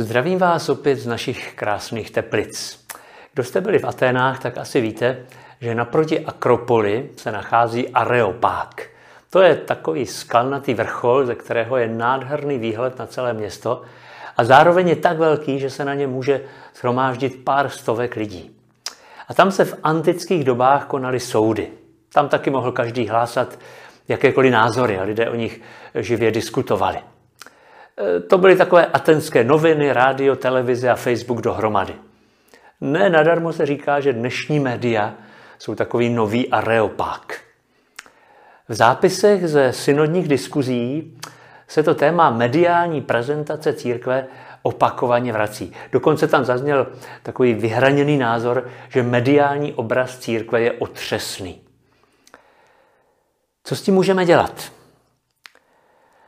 Zdravím vás opět z našich krásných teplic. Kdo jste byli v Aténách, tak asi víte, že naproti Akropoli se nachází Areopák. To je takový skalnatý vrchol, ze kterého je nádherný výhled na celé město a zároveň je tak velký, že se na ně může shromáždit pár stovek lidí. A tam se v antických dobách konaly soudy. Tam taky mohl každý hlásat jakékoliv názory a lidé o nich živě diskutovali. E, to byly takové atenské noviny, rádio, televize a Facebook dohromady. Ne nadarmo se říká, že dnešní média jsou takový nový areopák. V zápisech ze synodních diskuzí se to téma mediální prezentace církve opakovaně vrací. Dokonce tam zazněl takový vyhraněný názor, že mediální obraz církve je otřesný. Co s tím můžeme dělat?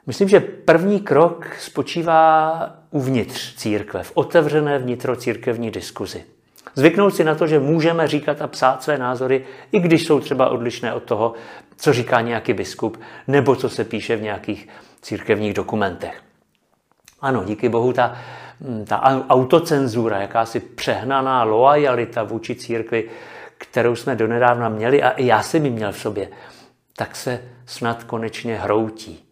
Myslím, že první krok spočívá uvnitř církve, v otevřené vnitrocírkevní diskuzi. Zvyknout si na to, že můžeme říkat a psát své názory, i když jsou třeba odlišné od toho, co říká nějaký biskup, nebo co se píše v nějakých církevních dokumentech. Ano, díky bohu ta, ta autocenzura, jakási přehnaná loajalita vůči církvi, kterou jsme donedávna měli a i já jsem ji měl v sobě, tak se snad konečně hroutí.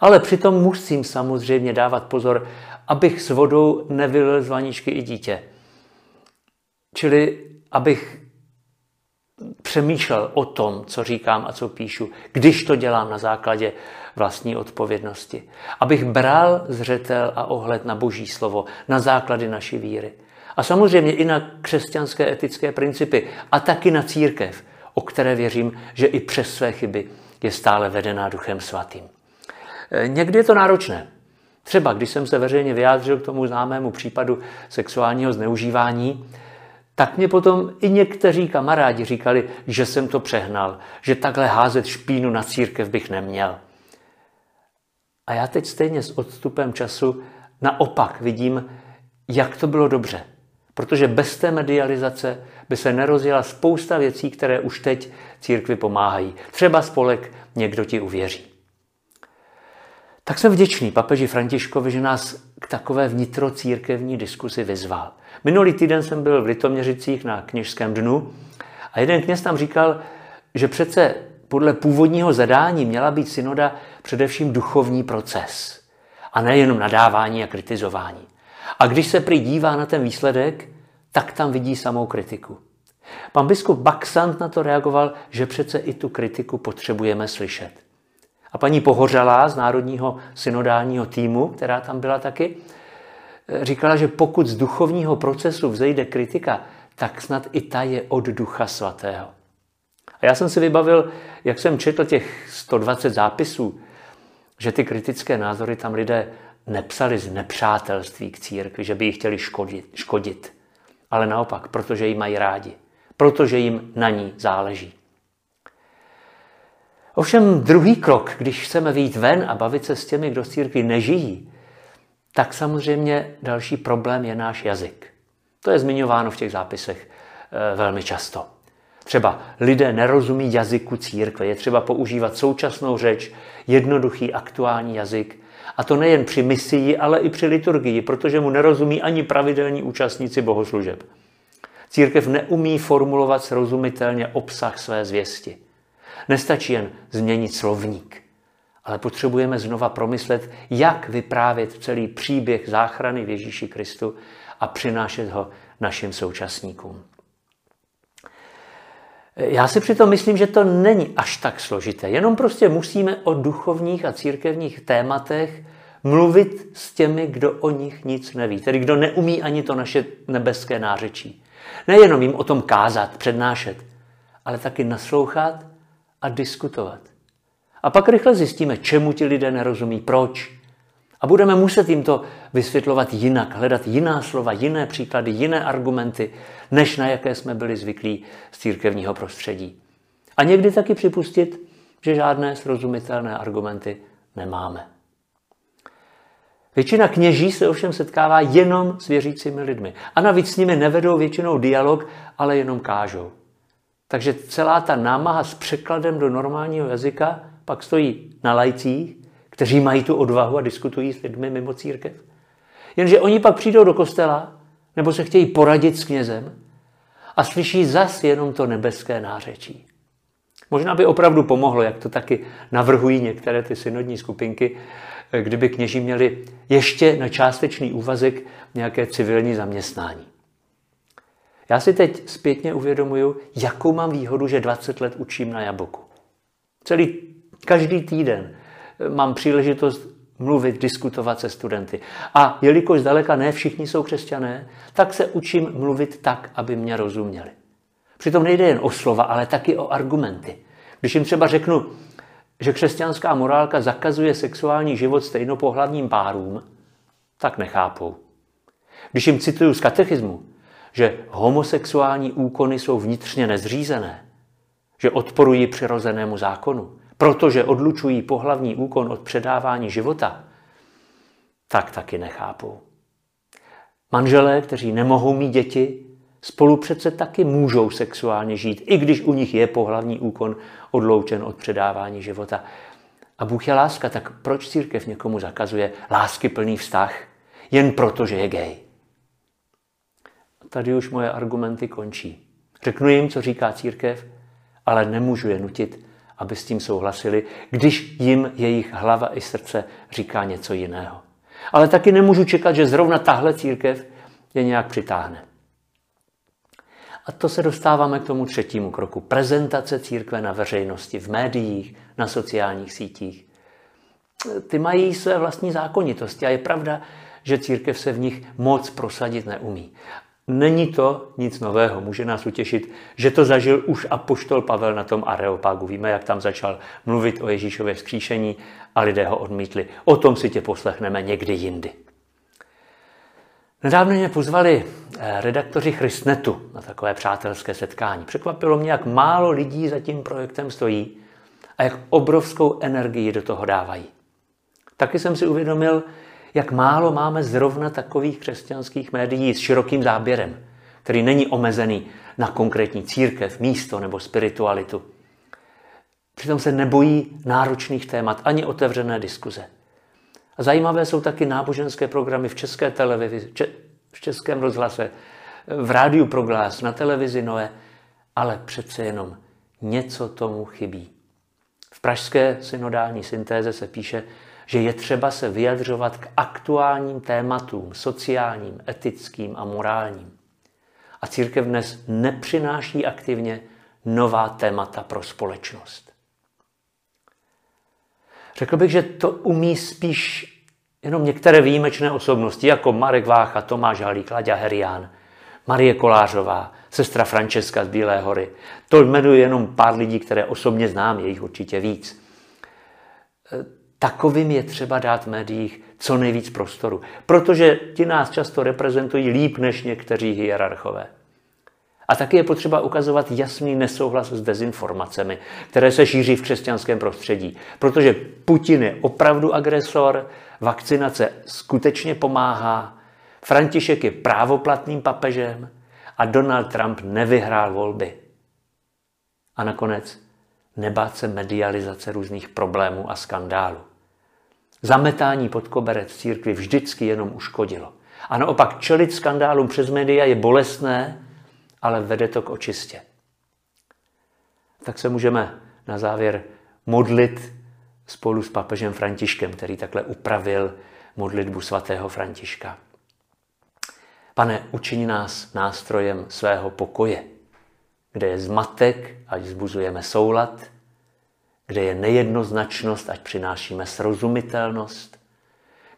Ale přitom musím samozřejmě dávat pozor, abych s vodou nevylil z vaničky i dítě. Čili abych přemýšlel o tom, co říkám a co píšu, když to dělám na základě vlastní odpovědnosti. Abych bral zřetel a ohled na boží slovo, na základy naší víry. A samozřejmě i na křesťanské etické principy a taky na církev, o které věřím, že i přes své chyby je stále vedená Duchem Svatým. E, někdy je to náročné. Třeba když jsem se veřejně vyjádřil k tomu známému případu sexuálního zneužívání, tak mě potom i někteří kamarádi říkali, že jsem to přehnal, že takhle házet špínu na církev bych neměl. A já teď stejně s odstupem času naopak vidím, jak to bylo dobře. Protože bez té medializace by se nerozjela spousta věcí, které už teď církvi pomáhají. Třeba spolek Někdo ti uvěří. Tak jsem vděčný papeži Františkovi, že nás k takové vnitrocírkevní diskusi vyzval. Minulý týden jsem byl v Litoměřicích na kněžském dnu a jeden kněz tam říkal, že přece podle původního zadání měla být synoda především duchovní proces a nejenom nadávání a kritizování. A když se prý dívá na ten výsledek, tak tam vidí samou kritiku. Pan biskup Baxant na to reagoval, že přece i tu kritiku potřebujeme slyšet. A paní Pohořalá z Národního synodálního týmu, která tam byla taky, říkala, že pokud z duchovního procesu vzejde kritika, tak snad i ta je od Ducha Svatého. A já jsem si vybavil, jak jsem četl těch 120 zápisů, že ty kritické názory tam lidé nepsali z nepřátelství k církvi, že by ji chtěli škodit, škodit. Ale naopak, protože ji mají rádi. Protože jim na ní záleží. Ovšem druhý krok, když chceme vyjít ven a bavit se s těmi, kdo z církvi nežijí, tak samozřejmě další problém je náš jazyk. To je zmiňováno v těch zápisech eh, velmi často. Třeba lidé nerozumí jazyku církve, je třeba používat současnou řeč, jednoduchý aktuální jazyk. A to nejen při misii, ale i při liturgii, protože mu nerozumí ani pravidelní účastníci bohoslužeb. Církev neumí formulovat srozumitelně obsah své zvěsti. Nestačí jen změnit slovník, ale potřebujeme znova promyslet, jak vyprávět celý příběh záchrany v Ježíši Kristu a přinášet ho našim současníkům. Já si přitom myslím, že to není až tak složité. Jenom prostě musíme o duchovních a církevních tématech mluvit s těmi, kdo o nich nic neví, tedy kdo neumí ani to naše nebeské nářečí. Nejenom jim o tom kázat, přednášet, ale taky naslouchat a diskutovat. A pak rychle zjistíme, čemu ti lidé nerozumí, proč. A budeme muset jim to vysvětlovat jinak, hledat jiná slova, jiné příklady, jiné argumenty, než na jaké jsme byli zvyklí z církevního prostředí. A někdy taky připustit, že žádné srozumitelné argumenty nemáme. Většina kněží se ovšem setkává jenom s věřícími lidmi. A navíc s nimi nevedou většinou dialog, ale jenom kážou. Takže celá ta námaha s překladem do normálního jazyka pak stojí na lajcích, kteří mají tu odvahu a diskutují s lidmi mimo církev. Jenže oni pak přijdou do kostela, nebo se chtějí poradit s knězem a slyší zas jenom to nebeské nářečí. Možná by opravdu pomohlo, jak to taky navrhují některé ty synodní skupinky, kdyby kněži měli ještě na částečný úvazek nějaké civilní zaměstnání. Já si teď zpětně uvědomuju, jakou mám výhodu, že 20 let učím na Jaboku. Celý, každý týden mám příležitost mluvit, diskutovat se studenty. A jelikož zdaleka ne všichni jsou křesťané, tak se učím mluvit tak, aby mě rozuměli. Přitom nejde jen o slova, ale taky o argumenty. Když jim třeba řeknu, že křesťanská morálka zakazuje sexuální život stejnopohlavním párům, tak nechápou. Když jim cituju z katechismu, že homosexuální úkony jsou vnitřně nezřízené, že odporují přirozenému zákonu, protože odlučují pohlavní úkon od předávání života, tak taky nechápou. Manželé, kteří nemohou mít děti, spolu přece taky můžou sexuálně žít, i když u nich je pohlavní úkon odloučen od předávání života. A Bůh je láska, tak proč církev někomu zakazuje lásky plný vztah? Jen proto, že je gay. Tady už moje argumenty končí. Řeknu jim, co říká církev, ale nemůžu je nutit, aby s tím souhlasili, když jim jejich hlava i srdce říká něco jiného. Ale taky nemůžu čekat, že zrovna tahle církev je nějak přitáhne. A to se dostáváme k tomu třetímu kroku. Prezentace církve na veřejnosti, v médiích, na sociálních sítích. Ty mají své vlastní zákonitosti a je pravda, že církev se v nich moc prosadit neumí. Není to nic nového, může nás utěšit, že to zažil už apoštol Pavel na tom Areopágu. Víme, jak tam začal mluvit o Ježíšově vzkříšení a lidé ho odmítli. O tom si tě poslechneme někdy jindy. Nedávno mě pozvali eh, redaktoři Christnetu na takové přátelské setkání. Překvapilo mě, jak málo lidí za tím projektem stojí a jak obrovskou energii do toho dávají. Taky jsem si uvědomil, jak málo máme zrovna takových křesťanských médií s širokým záběrem, který není omezený na konkrétní církev, místo nebo spiritualitu. Přitom se nebojí náročných témat ani otevřené diskuze. A zajímavé jsou taky náboženské programy v české televizi, v českém rozhlase, v rádiu Proglas, na televizi Noe, ale přece jenom něco tomu chybí. V pražské synodální syntéze se píše, že je třeba se vyjadřovat k aktuálním tématům, sociálním, etickým a morálním. A církev dnes nepřináší aktivně nová témata pro společnost. Řekl bych, že to umí spíš jenom některé výjimečné osobnosti, jako Marek Vácha, Tomáš Halík, Laďa Herián, Marie Kolářová, sestra Francesca z Bílé hory. To jmenuji jenom pár lidí, které osobně znám, je jich určitě víc. Takovým je třeba dát v médiích co nejvíc prostoru, protože ti nás často reprezentují líp než někteří hierarchové. A taky je potřeba ukazovat jasný nesouhlas s dezinformacemi, které se šíří v křesťanském prostředí. Protože Putin je opravdu agresor, vakcinace skutečně pomáhá, František je právoplatným papežem a Donald Trump nevyhrál volby. A nakonec nebát se medializace různých problémů a skandálů. Zametání pod koberec církvy vždycky jenom uškodilo. A naopak čelit skandálům přes média je bolestné, ale vede to k očistě. Tak se můžeme na závěr modlit spolu s papežem Františkem, který takhle upravil modlitbu svatého Františka. Pane, učini nás nástrojem svého pokoje, kde je zmatek, ať zbuzujeme soulad, kde je nejednoznačnost, ať přinášíme srozumitelnost,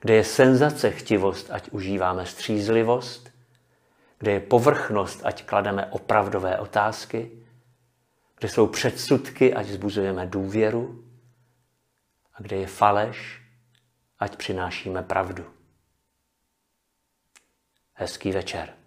kde je senzace chtivost, ať užíváme střízlivost, kde je povrchnost, ať klademe opravdové otázky, kde jsou předsudky, ať zbuzujeme důvěru a kde je faleš, ať přinášíme pravdu. Hezký večer.